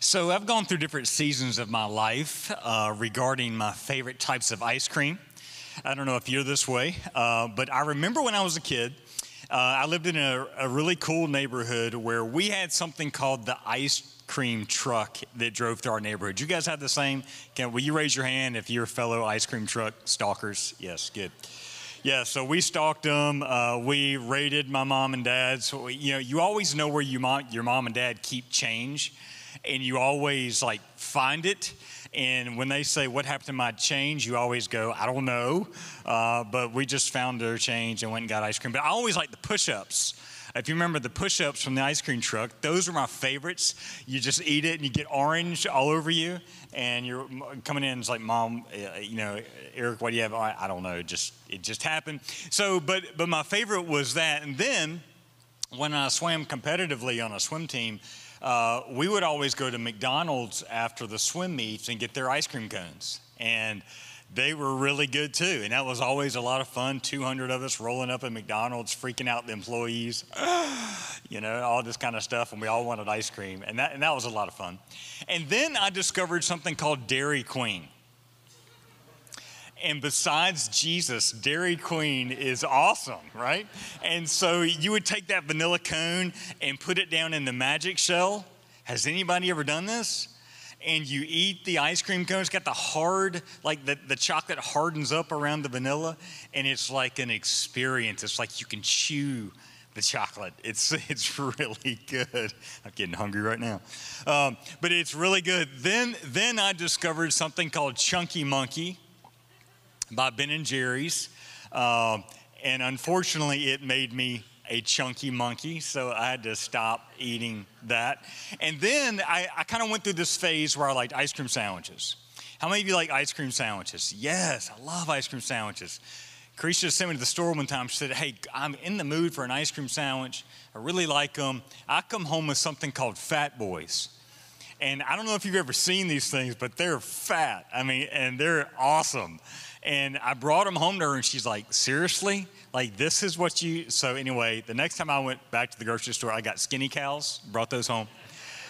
So, I've gone through different seasons of my life uh, regarding my favorite types of ice cream. I don't know if you're this way, uh, but I remember when I was a kid, uh, I lived in a, a, really cool neighborhood where we had something called the ice cream truck that drove through our neighborhood. You guys have the same? Can, will you raise your hand if you're fellow ice cream truck stalkers? Yes, good. Yeah, so we stalked them. Uh, we raided my mom and dad. So, we, you know, you always know where you your mom and dad keep change, and you always like find it. And when they say, What happened to my change? you always go, I don't know. Uh, but we just found their change and went and got ice cream. But I always like the push ups. If you remember the push ups from the ice cream truck, those are my favorites. You just eat it and you get orange all over you. And you're coming in, it's like, Mom, uh, you know, Eric, what do you have? I, don't know. Just, it just happened. So, but, but my favorite was that. And then when I swam competitively on a swim team, uh, we would always go to McDonald's after the swim meets and get their ice cream cones. And they were really good too. And that was always a lot of fun. 200 of us rolling up at McDonald's, freaking out the employees, you know, all this kind of stuff. And we all wanted ice cream. And that, and that was a lot of fun. And then I discovered something called Dairy Queen. And besides Jesus, Dairy Queen is awesome, right? And so you would take that vanilla cone and put it down in the magic shell. Has anybody ever done this? and you eat the ice cream cone. It's got the hard, like the, the chocolate hardens up around the vanilla, and it's like an experience. It's like you can chew the chocolate. It's, it's really good. I'm getting hungry right now. Um, but it's really good. Then, then I discovered something called Chunky Monkey by Ben and Jerry's. Um, and unfortunately, it made me a chunky monkey, so I had to stop eating that. And then I, I kind of went through this phase where I liked ice cream sandwiches. How many of you like ice cream sandwiches? Yes, I love ice cream sandwiches. Carisha sent me to the store one time. She said, Hey, I'm in the mood for an ice cream sandwich. I really like them. I come home with something called Fat Boys. And I don't know if you've ever seen these things, but they're fat. I mean, and they're awesome. And I brought them home to her, and she's like, Seriously? Like, this is what you. So, anyway, the next time I went back to the grocery store, I got skinny cows, brought those home.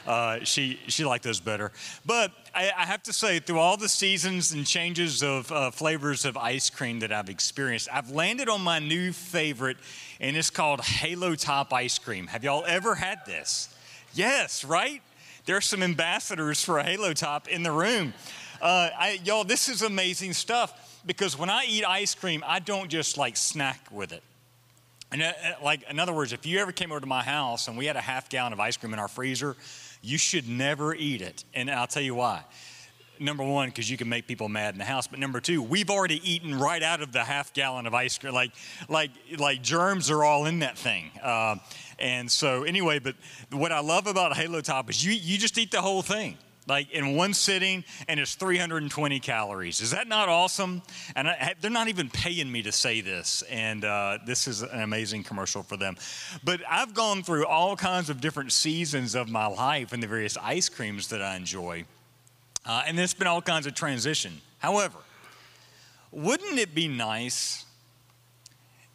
Uh, she, she liked those better. But I, I, have to say, through all the seasons and changes of uh, flavors of ice cream that I've experienced, I've landed on my new favorite, and it's called Halo Top Ice Cream. Have y'all ever had this? Yes, right? There's some ambassadors for Halo Top in the room. Uh, I, y'all, this is amazing stuff because when I eat ice cream, I don't just like snack with it. And uh, uh, like, in other words, if you ever came over to my house and we had a half gallon of ice cream in our freezer, you should never eat it. And I'll tell you why. Number one, because you can make people mad in the house. But number two, we've already eaten right out of the half gallon of ice cream. Like, like, like germs are all in that thing. Uh, and so, anyway, but what I love about Halo Top is you, you just eat the whole thing like in one sitting, and it's 320 calories. Is that not awesome? And I, they're not even paying me to say this, and uh, this is an amazing commercial for them. But I've gone through all kinds of different seasons of my life and the various ice creams that I enjoy, uh, and it's been all kinds of transition. However, wouldn't it be nice?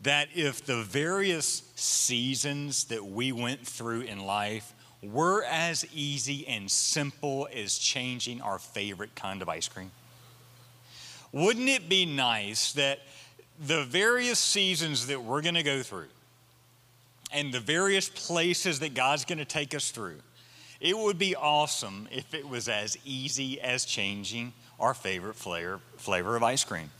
That if the various seasons that we went through in life were as easy and simple as changing our favorite kind of ice cream? Wouldn't it be nice that the various seasons that we're going to go through and the various places that God's going to take us through, it would be awesome if it was as easy as changing our favorite flavor, flavor of ice cream.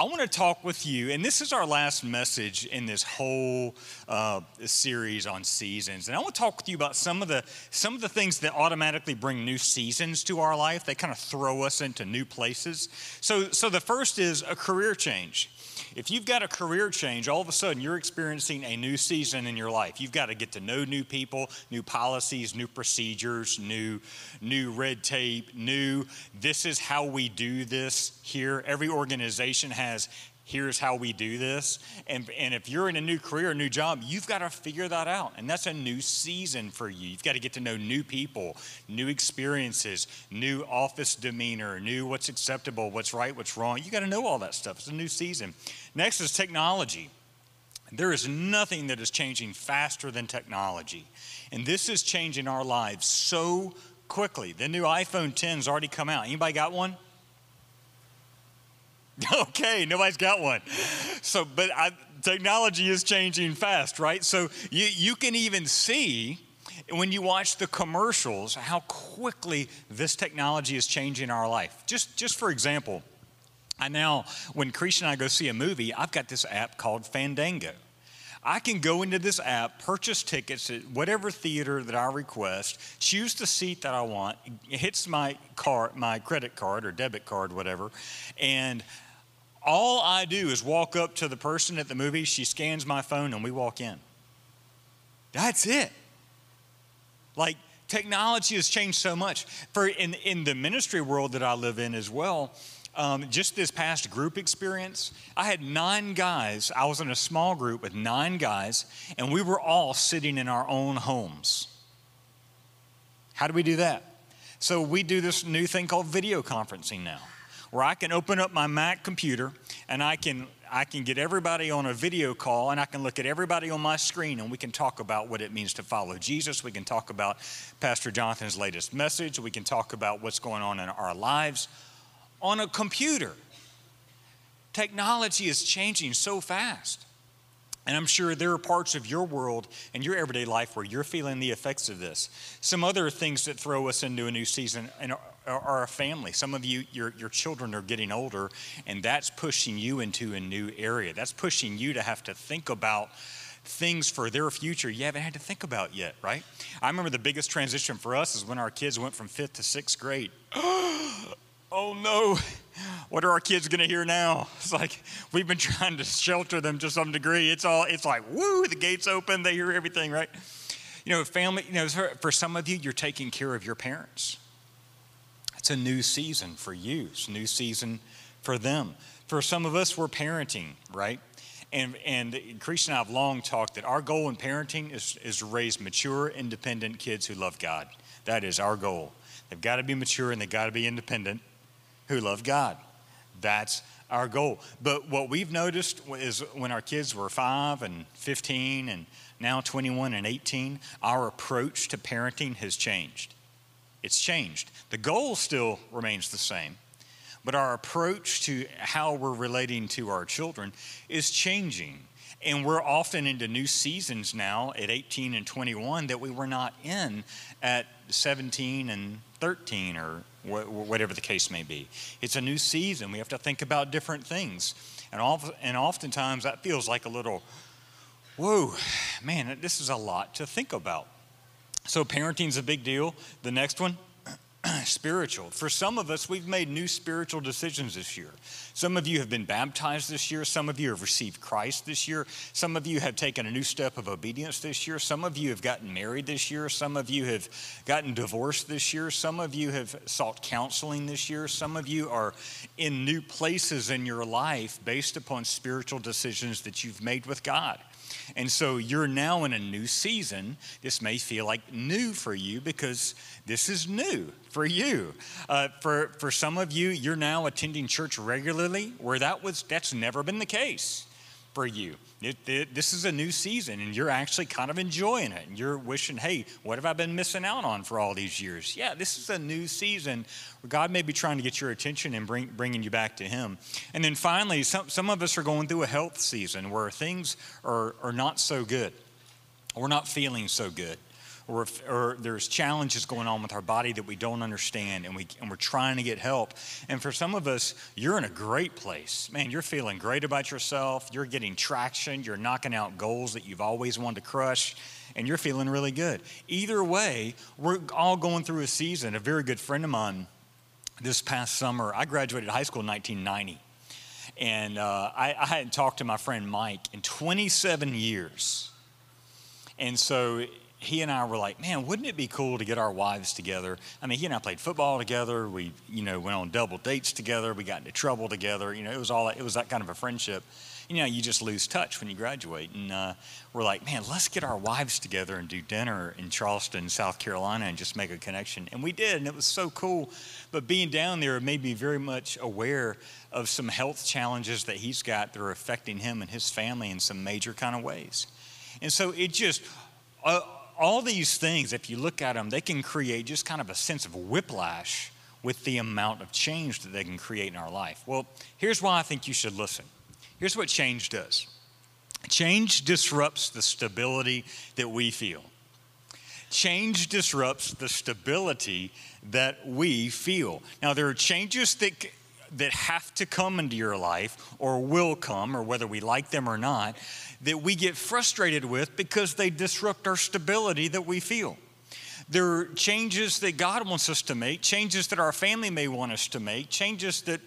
I want to talk with you, and this is our last message in this whole uh, series on seasons. And I want to talk with you about some of the some of the things that automatically bring new seasons to our life. They kind of throw us into new places. So, so the first is a career change. If you've got a career change, all of a sudden you're experiencing a new season in your life. You've got to get to know new people, new policies, new procedures, new, new red tape, new, this is how we do this here. Every organization has here's how we do this. And, and if you're in a new career, a new job, you've got to figure that out. And that's a new season for you. You've got to get to know new people, new experiences, new office demeanor, new what's acceptable, what's right, what's wrong. You got to know all that stuff. It's a new season. Next is technology. There is nothing that is changing faster than technology. And this is changing our lives so quickly. The new iPhone 10's already come out. Anybody got one? Okay, nobody's got one. So, but I, technology is changing fast, right? So you, you can even see when you watch the commercials how quickly this technology is changing our life. Just, just for example, I now, when Christian and I go see a movie, I've got this app called Fandango. I can go into this app, purchase tickets at whatever theater that I request, choose the seat that I want, it hits my card, my credit card or debit card, whatever, and all I do is walk up to the person at the movie, she scans my phone, and we walk in. That's it. Like, technology has changed so much. For in, in the ministry world that I live in as well, um, just this past group experience, I had nine guys. I was in a small group with nine guys, and we were all sitting in our own homes. How do we do that? So we do this new thing called video conferencing now where I can open up my Mac computer and I can I can get everybody on a video call and I can look at everybody on my screen and we can talk about what it means to follow Jesus. We can talk about Pastor Jonathan's latest message. We can talk about what's going on in our lives on a computer. Technology is changing so fast. And I'm sure there are parts of your world and your everyday life where you're feeling the effects of this. Some other things that throw us into a new season are a family. Some of you, your, your children are getting older, and that's pushing you into a new area. That's pushing you to have to think about things for their future you haven't had to think about yet, right? I remember the biggest transition for us is when our kids went from fifth to sixth grade. oh no, what are our kids to hear now? It's like we've been trying to shelter them to some degree. It's all, it's like, woo, the gates open, they hear everything, right? You know, family, you know, for some of you, you're taking care of your parents. It's a new season for you, it's a new season for them. For some of us, we're parenting, right? And, and Christian and I have long talked that our goal in parenting is, is to raise mature, independent kids who love God. That is our goal. They've got to be mature and they've got to be independent who love God. That's our goal. But what we've noticed is when our kids were five and 15 and now 21 and 18, our approach to parenting has changed. It's changed. The goal still remains the same, but our approach to how we're relating to our children is changing. And we're often into new seasons now at 18 and 21 that we were not in at 17 and 13 or whatever the case may be. It's a new season. We have to think about different things. And, and oftentimes that feels like a little, whoa, man, this is a lot to think about. So, parenting's a big deal. The next one, spiritual. For some of us, we've made new spiritual decisions this year. Some of you have been baptized this year. Some of you have received Christ this year. Some of you have taken a new step of obedience this year. Some of you have gotten married this year. Some of you have gotten divorced this year. Some of you have sought counseling this year. Some of you are in new places in your life based upon spiritual decisions that you've made with God. And so you're now in a new season. This may feel like new for you because this is new for you. Uh, for, for some of you, you're now attending church regularly where that was, that's never been the case for you. It, it, this is a new season and you're actually kind of enjoying it. And you're wishing, hey, what have I been missing out on for all these years? Yeah, this is a new season where God may be trying to get your attention and bring, bringing you back to Him. And then finally, some, some of us are going through a health season where things are, are not so good. We're not feeling so good or, if, or there's challenges going on with our body that we don't understand and, we, and we're trying to get help. And for some of us, you're in a great place. Man, you're feeling great about yourself. You're getting traction. You're knocking out goals that you've always wanted to crush, and you're feeling really good. Either way, we're all going through a season. A very good friend of mine this past summer, I graduated high school in 1990. And uh, I, I hadn't talked to my friend Mike in 27 years. And so he and I were like, man, wouldn't it be cool to get our wives together? I mean, he and I played football together. We, you know, went on double dates together. We got into trouble together. You know, it was all, it was that kind of a friendship. You know, you just lose touch when you graduate. And uh, we're like, man, let's get our wives together and do dinner in Charleston, South Carolina, and just make a connection. And we did, and it was so cool. But being down there made me very much aware of some health challenges that he's got that are affecting him and his family in some major kind of ways. And so it just, uh, all these things, if you look at them, they can create just kind of a sense of whiplash with the amount of change that they can create in our life. Well, here's why I think you should listen. Here's what change does change disrupts the stability that we feel. Change disrupts the stability that we feel. Now, there are changes that, that have to come into your life or will come, or whether we like them or not, that we get frustrated with because they disrupt our stability that we feel. There are changes that God wants us to make, changes that our family may want us to make, changes that,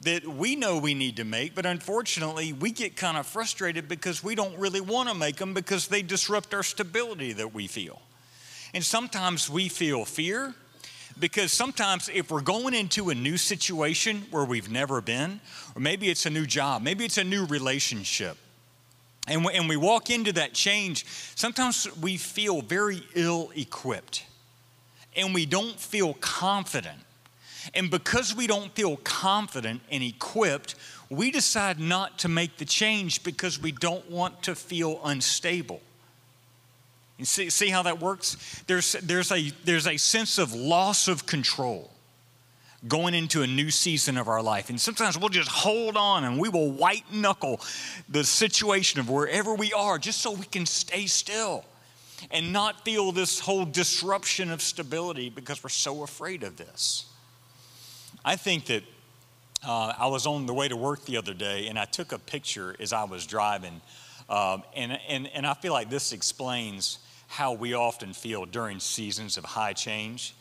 that we know we need to make, but unfortunately, we get kind of frustrated because we don't really want to make them because they disrupt our stability that we feel. And sometimes we feel fear because sometimes if we're going into a new situation where we've never been, or maybe it's a new job, maybe it's a new relationship, and we, and we walk into that change, sometimes we feel very ill equipped and we don't feel confident. And because we don't feel confident and equipped, we decide not to make the change because we don't want to feel unstable. See, see how that works? There's, there's, a, there's a sense of loss of control going into a new season of our life. And sometimes we'll just hold on and we will white knuckle the situation of wherever we are just so we can stay still and not feel this whole disruption of stability because we're so afraid of this. I think that uh, I was on the way to work the other day and I took a picture as I was driving. Um, and, and, and I feel like this explains how we often feel during seasons of high change.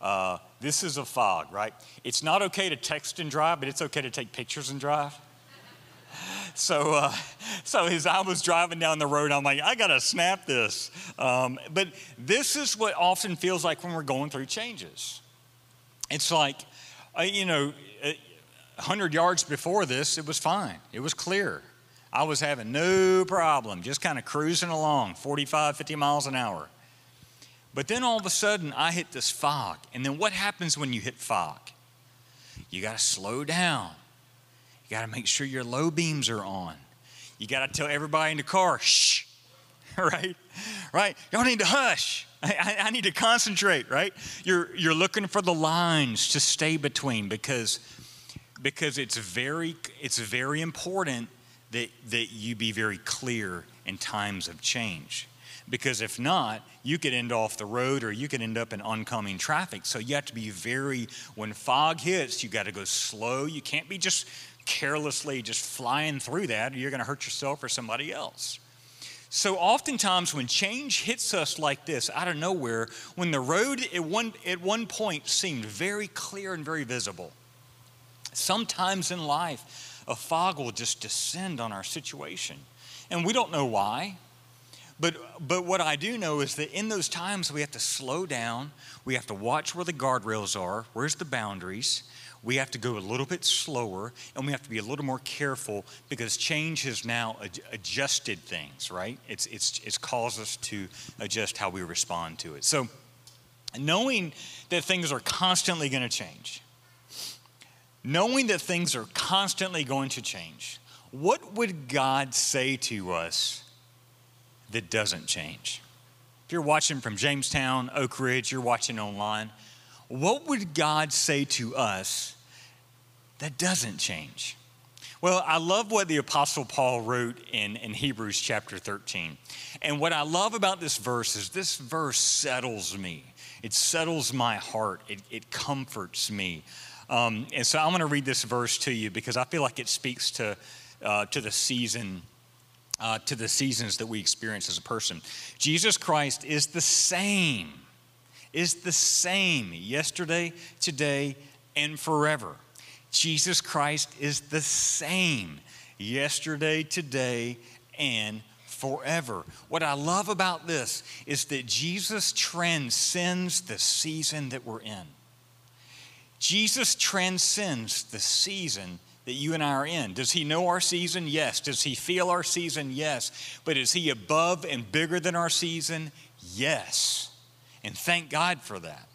Uh, this is a fog, right? It's not okay to text and drive, but it's okay to take pictures and drive. So, uh, so as I was driving down the road, I'm like, I gotta snap this. Um, but this is what often feels like when we're going through changes. It's like, uh, you know, 100 yards before this, it was fine. It was clear. I was having no problem, just kind of cruising along, 45, 50 miles an hour. But then all of a sudden, I hit this fog. And then what happens when you hit fog? You got to slow down. You got to make sure your low beams are on. You got to tell everybody in the car, shh, right? Right? Y'all need to hush. I, I, need to concentrate, right? You're, you're looking for the lines to stay between because, because it's, very, it's very important that, that you be very clear in times of change. Because if not, you could end off the road or you could end up in oncoming traffic. So you have to be very, when fog hits, you got to go slow. You can't be just carelessly just flying through that, you're going to hurt yourself or somebody else. So, oftentimes, when change hits us like this out of nowhere, when the road at one, at one point seemed very clear and very visible, sometimes in life, a fog will just descend on our situation. And we don't know why. But, but what I do know is that in those times, we have to slow down. We have to watch where the guardrails are, where's the boundaries we have to go a little bit slower and we have to be a little more careful because change has now ad- adjusted things, right? It's, it's, it's caused us to adjust how we respond to it. So, knowing that things are constantly going to change, knowing that things are constantly going to change, what would God say to us that doesn't change? If you're watching from Jamestown, Oak Ridge, you're watching online, what would God say to us that doesn't change. Well, I love what the Apostle Paul wrote in, in Hebrews chapter 13. And what I love about this verse is this verse settles me, it settles my heart, it, it comforts me. Um, and so I'm going to read this verse to you because I feel like it speaks to, uh, to the season. Uh, to the seasons that we experience as a person. Jesus Christ is the same, is the same yesterday, today, and forever. Jesus Christ is the same yesterday, today, and forever. What I love about this is that Jesus transcends the season that we're in. Jesus transcends the season that you and I are in. Does he know our season? Yes. Does he feel our season? Yes. But is he above and bigger than our season? Yes. And thank God for that.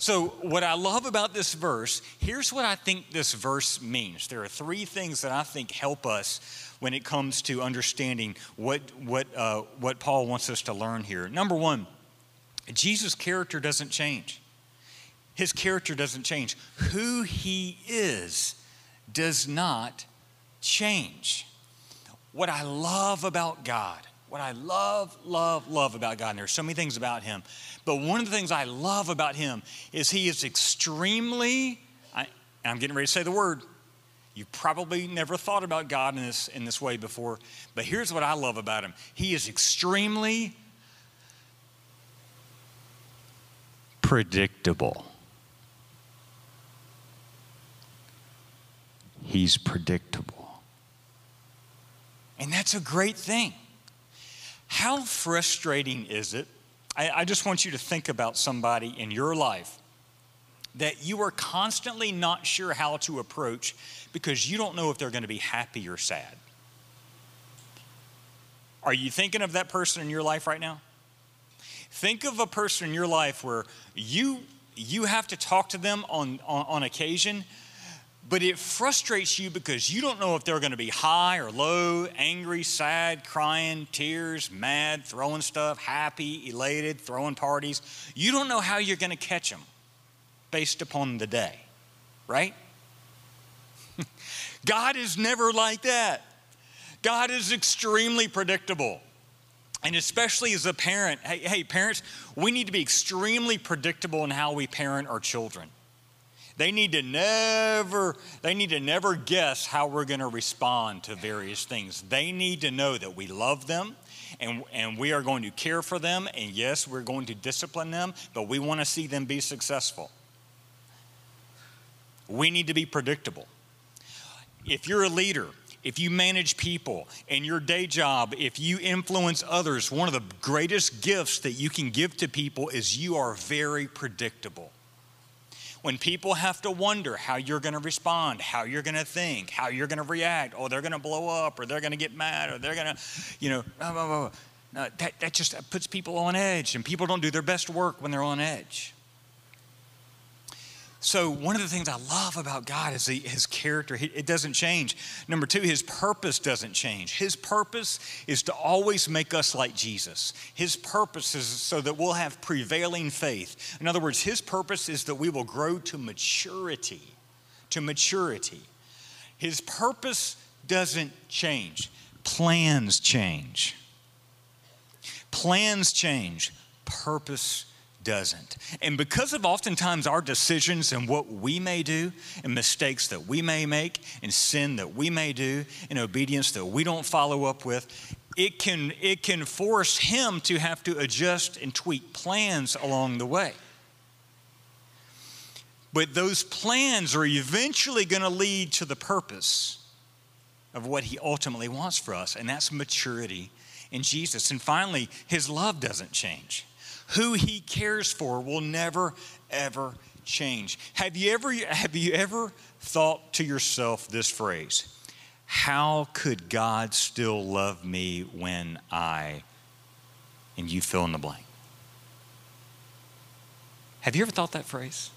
So, what I love about this verse, here's what I think this verse means. There are three things that I think help us when it comes to understanding what, what, uh, what Paul wants us to learn here. Number one, Jesus' character doesn't change. His character doesn't change. Who he is does not change. What I love about God, what I love, love, love about God, and there's so many things about him, but one of the things I love about him is he is extremely, I, I'm getting ready to say the word, you probably never thought about God in this, in this way before, but here's what I love about him He is extremely predictable. He's predictable. And that's a great thing. How frustrating is it? I, I, just want you to think about somebody in your life that you are constantly not sure how to approach because you don't know if they're going to be happy or sad. Are you thinking of that person in your life right now? Think of a person in your life where you you have to talk to them on, on, on occasion, but it frustrates you because you don't know if they're going to be high or low, angry, sad, crying, tears, mad, throwing stuff, happy, elated, throwing parties. You don't know how you're going to catch them based upon the day, right? God is never like that. God is extremely predictable. And especially as a parent, hey, hey, parents, we need to be extremely predictable in how we parent our children. They need to never, they need to never guess how we're going to respond to various things. They need to know that we love them and, and we are going to care for them. And yes, we're going to discipline them, but we want to see them be successful. We need to be predictable. If you're a leader, if you manage people in your day job, if you influence others, one of the greatest gifts that you can give to people is you are very predictable. When people have to wonder how you're going to respond, how you're going to think, how you're going to react, oh, they're going to blow up, or they're going to get mad, or they're going to, you know, blah, blah, blah. No, that, that just puts people on edge, and people don't do their best work when they're on edge. So, one of the things I love about God is his character. He, it doesn't change. Number two, his purpose doesn't change. His purpose is to always make us like Jesus. His purpose is so that we'll have prevailing faith. In other words, his purpose is that we will grow to maturity. To maturity. His purpose doesn't change, plans change. Plans change, purpose doesn't. And because of oftentimes our decisions and what we may do, and mistakes that we may make, and sin that we may do, and obedience that we don't follow up with, it can, it can force him to have to adjust and tweak plans along the way. But those plans are eventually going to lead to the purpose of what he ultimately wants for us, and that's maturity in Jesus. And finally, his love doesn't change who he cares for will never, ever change. Have you ever, have you ever thought to yourself this phrase? How could God still love me when I, and you fill in the blank? Have you ever thought that phrase?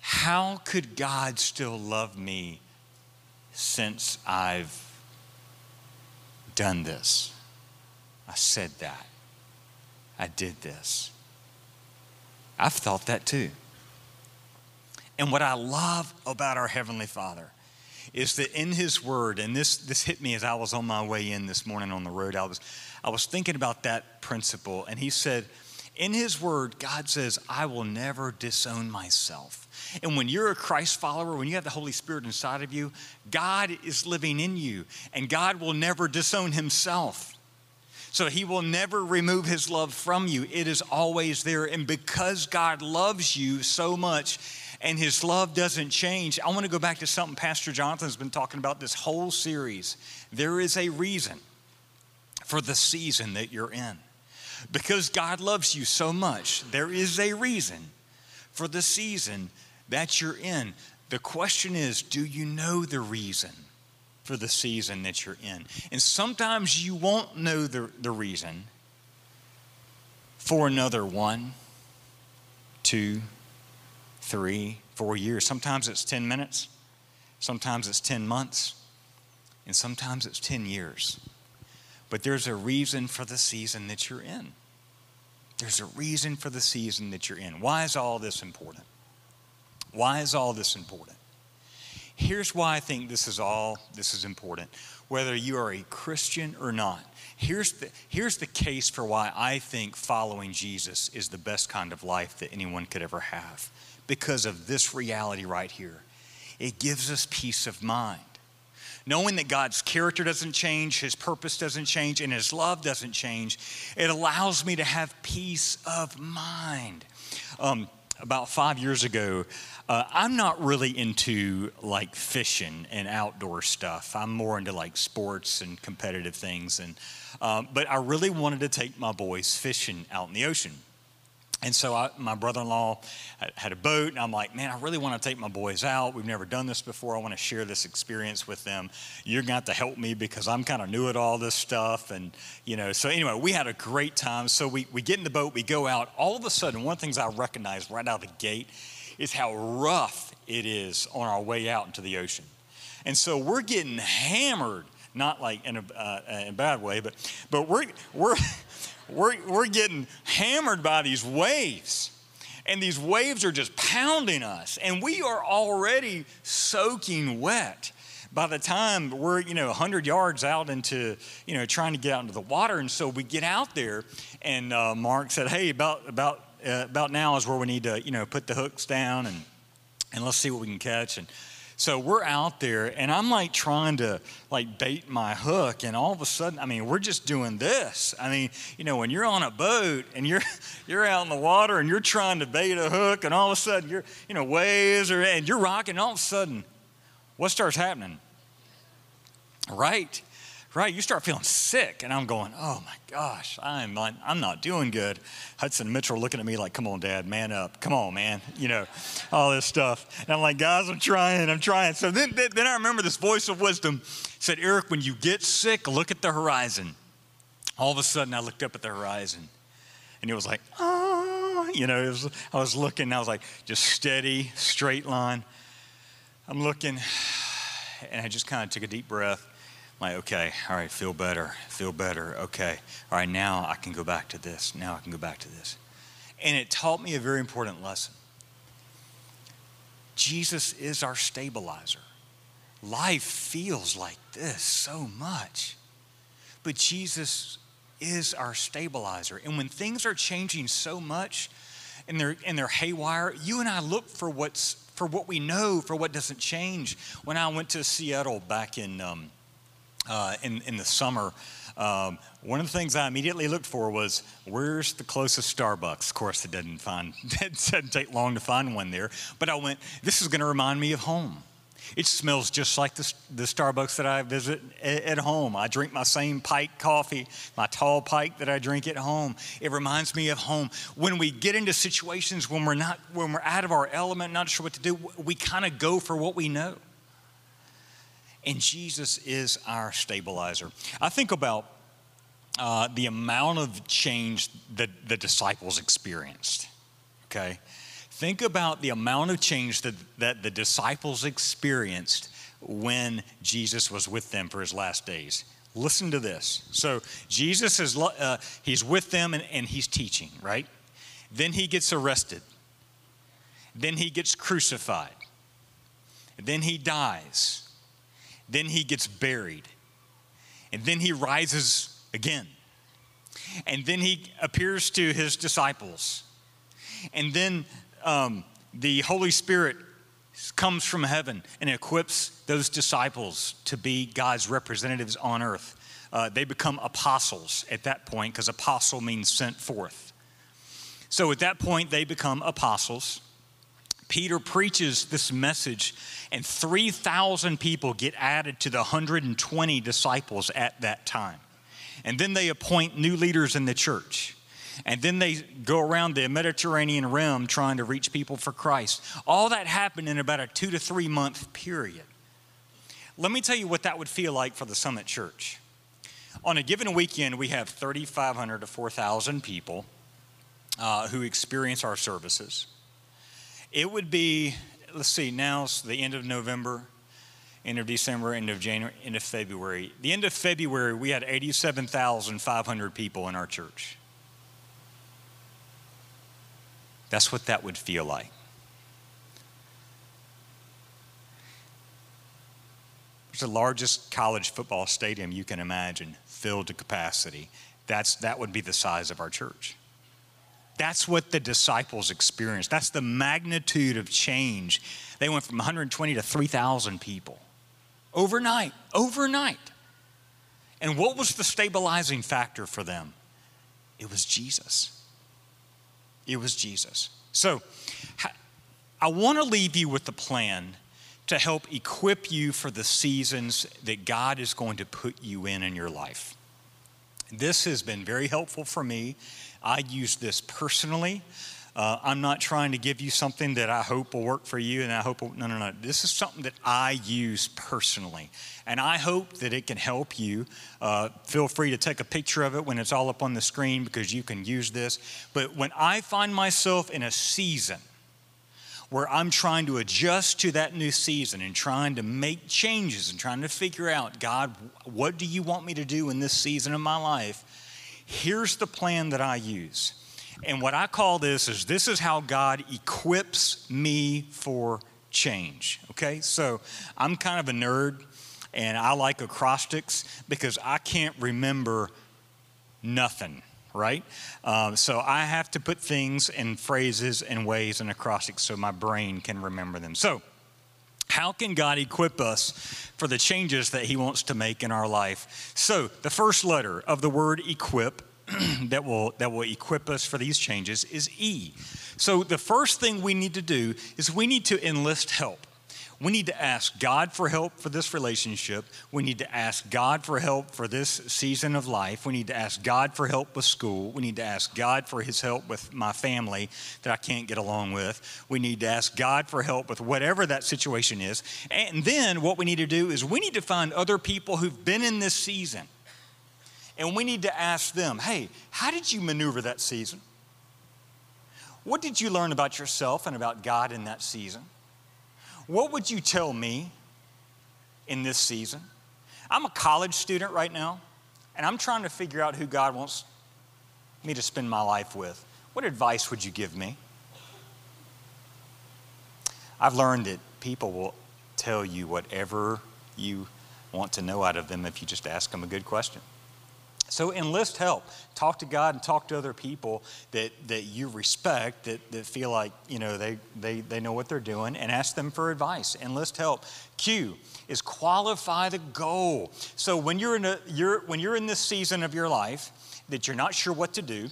How could God still love me since I've done this? I said that. I did this. I've thought that too. And what I love about our Heavenly Father is that in His Word, and this, this hit me as I was on my way in this morning on the road, I was, I was thinking about that principle, and He said, in His Word, God says, I will never disown myself. And when you're a Christ follower, when you have the Holy Spirit inside of you, God is living in you, and God will never disown Himself. So he will never remove his love from you. It is always there. And because God loves you so much and his love doesn't change, I want to go back to something Pastor Jonathan's been talking about this whole series. There is a reason for the season that you're in. Because God loves you so much, there is a reason for the season that you're in. The question is do you know the reason? For the season that you're in. And sometimes you won't know the, the reason for another one, two, three, four years. Sometimes it's 10 minutes, sometimes it's 10 months, and sometimes it's 10 years. But there's a reason for the season that you're in. There's a reason for the season that you're in. Why is all this important? Why is all this important? Here's why I think this is all this is important. Whether you are a Christian or not, here's the, here's the case for why I think following Jesus is the best kind of life that anyone could ever have. Because of this reality right here. It gives us peace of mind. Knowing that God's character doesn't change, His purpose doesn't change, and His love doesn't change, it allows me to have peace of mind. Um, about five years ago, uh, I'm not really into like fishing and outdoor stuff. I'm more into like sports and competitive things. And um, but I really wanted to take my boys fishing out in the ocean. And so I, my brother-in-law had a boat, and I'm like, man, I really want to take my boys out. We've never done this before. I want to share this experience with them. You're going to have to help me because I'm kind of new at all this stuff, and you know. So anyway, we had a great time. So we we get in the boat, we go out. All of a sudden, one of the things I recognized right out of the gate is how rough it is on our way out into the ocean. And so we're getting hammered, not like in a, uh, in a bad way, but but we're we're we're, we're getting hammered by these waves. And these waves are just pounding us. And we are already soaking wet by the time we're, you know, 100 yards out into, you know, trying to get out into the water. And so we get out there, and uh, Mark said, hey, about, about, uh, about now is where we need to, you know, put the hooks down and, and let's see what we can catch. And so we're out there, and I'm like trying to like bait my hook, and all of a sudden, I mean, we're just doing this. I mean, you know, when you're on a boat and you're you're out in the water and you're trying to bait a hook, and all of a sudden you're you know waves are and you're rocking, all of a sudden, what starts happening? Right? Right? You start feeling sick, and I'm going, oh my gosh, I'm not, I'm not doing good. Hudson Mitchell looking at me like, come on, Dad, man up, come on, man, you know, all this stuff. And I'm like, guys, I'm trying, I'm trying. So then, then I remember this voice of wisdom said, Eric, when you get sick, look at the horizon. All of a sudden, I looked up at the horizon, and it was like, ah, you know, was, I was looking, I was like, just steady, straight line. I'm looking, and I just kind of took a deep breath like, okay, all right, feel better, feel better. Okay, all right, now I can go back to this. Now I can go back to this. And it taught me a very important lesson. Jesus is our stabilizer. Life feels like this so much, but Jesus is our stabilizer. And when things are changing so much and they're, and they're haywire, you and I look for what's for what we know, for what doesn't change. When I went to Seattle back in um, uh, in, in the summer, um, one of the things I immediately looked for was where's the closest Starbucks? Of course, it didn't find didn't take long to find one there. But I went, this is going to remind me of home. It smells just like the, the Starbucks that I visit at home. I drink my same pike coffee, my tall pike that I drink at home. It reminds me of home. When we get into situations when we're not, when we're out of our element, not sure what to do, we kind of go for what we know and Jesus is our stabilizer. I think about uh, the amount of change that the disciples experienced. Okay? Think about the amount of change that, that the disciples experienced when Jesus was with them for his last days. Listen to this. So, Jesus is uh, he's with them and, and he's teaching, right? Then he gets arrested. Then he gets crucified. Then he dies. Then he gets buried. And then he rises again. And then he appears to his disciples. And then um, the Holy Spirit comes from heaven and equips those disciples to be God's representatives on earth. Uh, they become apostles at that point because apostle means sent forth. So at that point, they become apostles. Peter preaches this message, and 3,000 people get added to the 120 disciples at that time. And then they appoint new leaders in the church. And then they go around the Mediterranean rim trying to reach people for Christ. All that happened in about a two to three month period. Let me tell you what that would feel like for the Summit Church. On a given weekend, we have 3,500 to 4,000 people uh, who experience our services. It would be, let's see, now it's the end of November, end of December, end of January, end of February. The end of February, we had 87,500 people in our church. That's what that would feel like. It's the largest college football stadium you can imagine, filled to capacity. That's, that would be the size of our church. That's what the disciples experienced. That's the magnitude of change. They went from 120 to 3,000 people overnight, overnight. And what was the stabilizing factor for them? It was Jesus. It was Jesus. So, I want to leave you with the plan to help equip you for the seasons that God is going to put you in in your life. This has been very helpful for me. I use this personally. Uh, I'm not trying to give you something that I hope will work for you, and I hope, no, no, no. This is something that I use personally. And I hope that it can help you. Uh, feel free to take a picture of it when it's all up on the screen because you can use this. But when I find myself in a season, where I'm trying to adjust to that new season and trying to make changes and trying to figure out, God, what do you want me to do in this season of my life? Here's the plan that I use. And what I call this is this is how God equips me for change. Okay? So I'm kind of a nerd and I like acrostics because I can't remember nothing right? Um, so I have to put things in phrases and ways and acrostics so my brain can remember them. So, how can God equip us for the changes that He wants to make in our life? So, the first letter of the word equip that will, that will equip us for these changes is E. So, the first thing we need to do is we need to enlist help. We need to ask God for help for this relationship. We need to ask God for help for this season of life. We need to ask God for help with school. We need to ask God for His help with my family that I can't get along with. We need to ask God for help with whatever that situation is. And then what we need to do is we need to find other people who've been in this season. And we need to ask them, hey, how did you maneuver that season? What did you learn about yourself and about God in that season? What would you tell me in this season? I'm a college student right now, and I'm trying to figure out who God wants me to spend my life with. What advice would you give me? I've learned that people will tell you whatever you want to know out of them if you just ask them a good question. So enlist help. Talk to God and talk to other people that, that you respect, that, that feel like you know they, they, they know what they're doing, and ask them for advice. Enlist help. Q is qualify the goal. So when you're in a you're when you're in this season of your life that you're not sure what to do,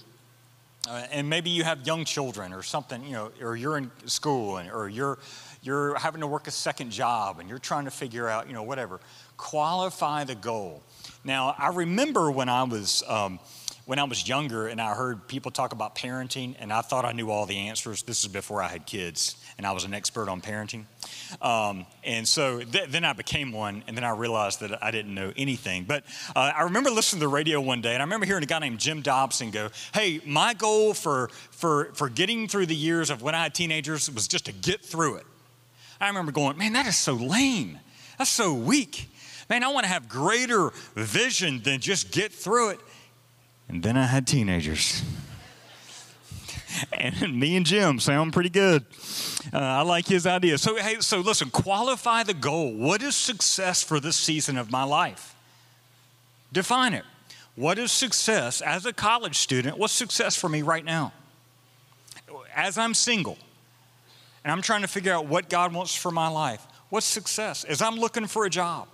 uh, and maybe you have young children or something, you know, or you're in school and, or you're you're having to work a second job and you're trying to figure out, you know, whatever. Qualify the goal. Now, I remember when I was um, when I was younger and I heard people talk about parenting, and I thought I knew all the answers. This is before I had kids, and I was an expert on parenting. Um, and so th- then I became one, and then I realized that I didn't know anything. But uh, I remember listening to the radio one day, and I remember hearing a guy named Jim Dobson go, "Hey, my goal for for for getting through the years of when I had teenagers was just to get through it." I remember going, "Man, that is so lame. That's so weak." Man, I want to have greater vision than just get through it. And then I had teenagers. and me and Jim sound pretty good. Uh, I like his idea. So, hey, so listen, qualify the goal. What is success for this season of my life? Define it. What is success as a college student? What's success for me right now? As I'm single and I'm trying to figure out what God wants for my life, what's success? As I'm looking for a job,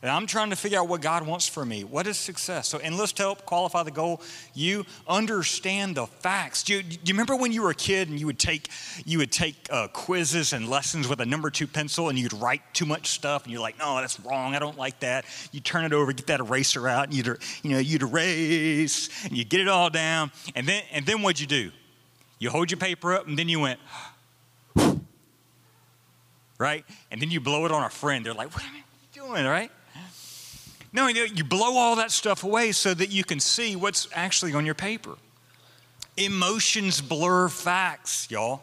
and I'm trying to figure out what God wants for me. What is success? So enlist help, qualify the goal. You understand the facts. Do you, do you remember when you were a kid and you would take you would take uh, quizzes and lessons with a number two pencil and you'd write too much stuff and you're like, no, that's wrong. I don't like that. You turn it over, get that eraser out, and you'd you know you'd erase and you get it all down. And then and then what'd you do? You hold your paper up and then you went. Right? And then you blow it on a friend. They're like, what are you doing? Right? No, you blow all that stuff away so that you can see what's actually on your paper. Emotions blur facts, y'all.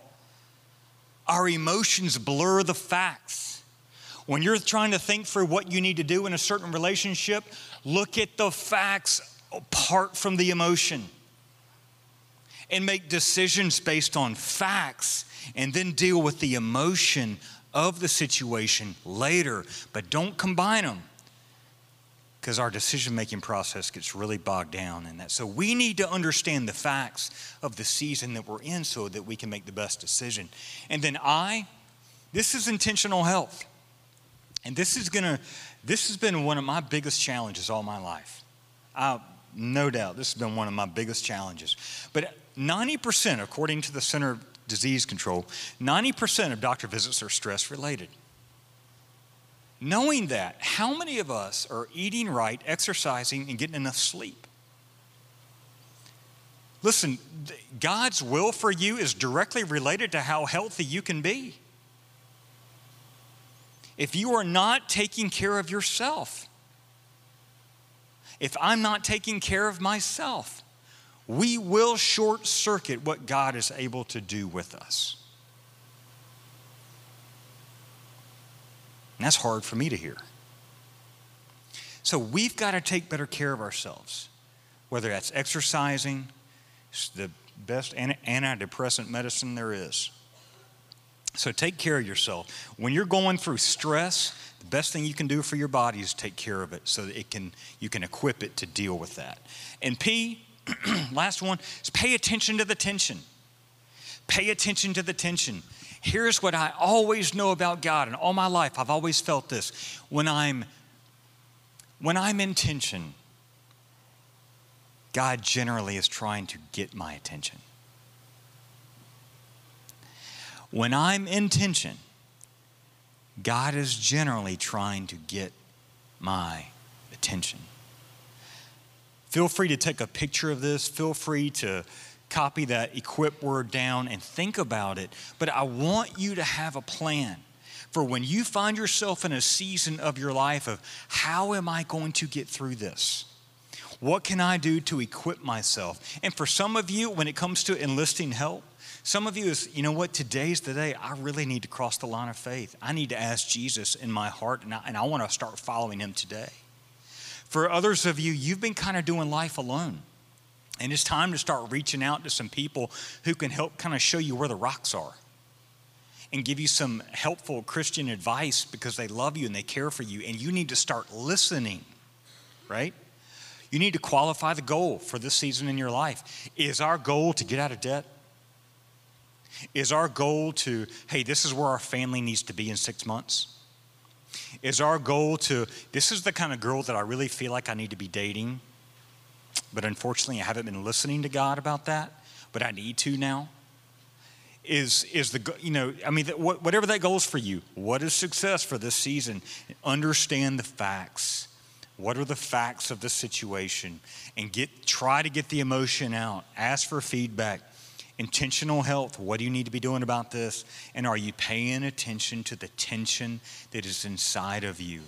Our emotions blur the facts. When you're trying to think through what you need to do in a certain relationship, look at the facts apart from the emotion. and make decisions based on facts and then deal with the emotion of the situation later, but don't combine them because our decision making process gets really bogged down in that. So we need to understand the facts of the season that we're in so that we can make the best decision. And then I, this is intentional health. And this is gonna, this has been one of my biggest challenges all my life. I, no doubt, this has been one of my biggest challenges. But 90%, according to the Center of Disease Control, 90% of doctor visits are stress related. Knowing that, how many of us are eating right, exercising, and getting enough sleep? Listen, God's will for you is directly related to how healthy you can be. If you are not taking care of yourself, if I'm not taking care of myself, we will short circuit what God is able to do with us. And that's hard for me to hear. So we've got to take better care of ourselves, whether that's exercising, it's the best antidepressant medicine there is. So take care of yourself. When you're going through stress, the best thing you can do for your body is take care of it so that it can you can equip it to deal with that. And P, last one, is pay attention to the tension. Pay attention to the tension. Here's what I always know about God and all my life I've always felt this. When I'm when I'm in tension, God generally is trying to get my attention. When I'm in tension, God is generally trying to get my attention. Feel free to take a picture of this. Feel free to copy that equip word down and think about it. But I want you to have a plan for when you find yourself in a season of your life of how am I going to get through this? What can I do to equip myself? And for some of you, when it comes to enlisting help, some of you is, you know what, today's the day I really need to cross the line of faith. I need to ask Jesus in my heart, and I, and I want to start following him today. For others of you, you've been kind of doing life alone. And it's time to start reaching out to some people who can help kind of show you where the rocks are and give you some helpful Christian advice because they love you and they care for you. And you need to start listening, right? You need to qualify the goal for this season in your life. Is our goal to get out of debt? Is our goal to, hey, this is where our family needs to be in six months? Is our goal to, this is the kind of girl that I really feel like I need to be dating, but unfortunately I haven't been listening to God about that, but I need to now? Is, is the, you know, I mean, whatever that goal is for you, what is success for this season? Understand the facts. What are the facts of the situation? And get, try to get the emotion out. Ask for feedback intentional health. What do you need to be doing about this? And are you paying attention to the tension that is inside of you?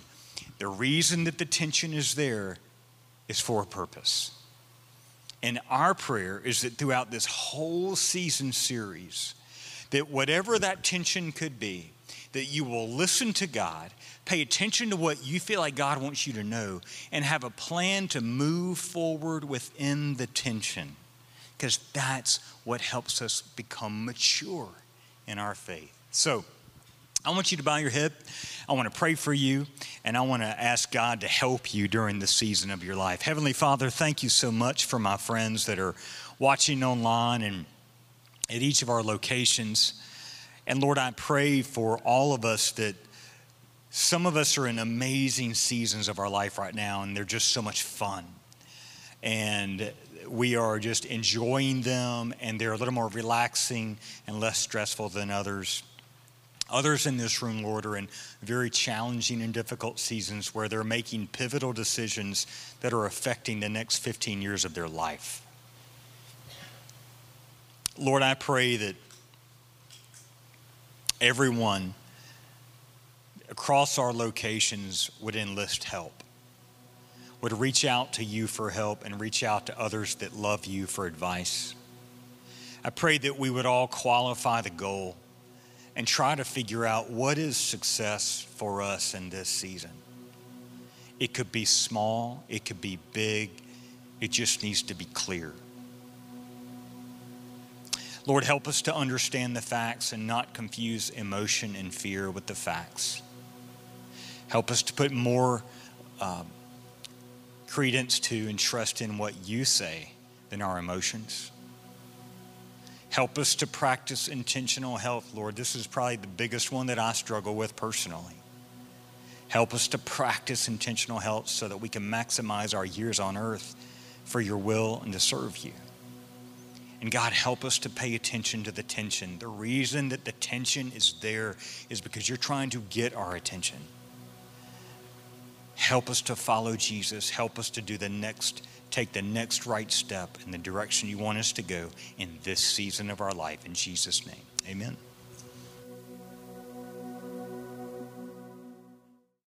The reason that the tension is there is for a purpose. And our prayer is that throughout this whole season series, that whatever that tension could be, that you will listen to God, pay attention to what you feel like God wants you to know, and have a plan to move forward within the tension because that's what helps us become mature in our faith. So, I want you to bow your head. I want to pray for you, and I want to ask God to help you during the season of your life. Heavenly Father, thank you so much for my friends that are watching online and at each of our locations. And Lord, I pray for all of us that some of us are in amazing seasons of our life right now, and they're just so much fun. And we are just enjoying them and they're a little more relaxing and less stressful than others. Others in this room, Lord, are in very challenging and difficult seasons where they're making pivotal decisions that are affecting the next 15 years of their life. Lord, I pray that everyone across our locations would enlist help would reach out to you for help and reach out to others that love you for advice. I pray that we would all qualify the goal and try to figure out what is success for us in this season. It could be small, it could be big, it just needs to be clear. Lord, help us to understand the facts and not confuse emotion and fear with the facts. Help us to put more um, credence to and trust in what you say than our emotions. Help us to practice intentional health, Lord. This is probably the biggest one that I struggle with personally. Help us to practice intentional health so that we can maximize our years on earth for your will and to serve you. And God, help us to pay attention to the tension. The reason that the tension is there is because you're trying to get our attention. Help us to follow Jesus. Help us to do the next, take the next right step in the direction you want us to go in this season of our life. In Jesus' name, amen.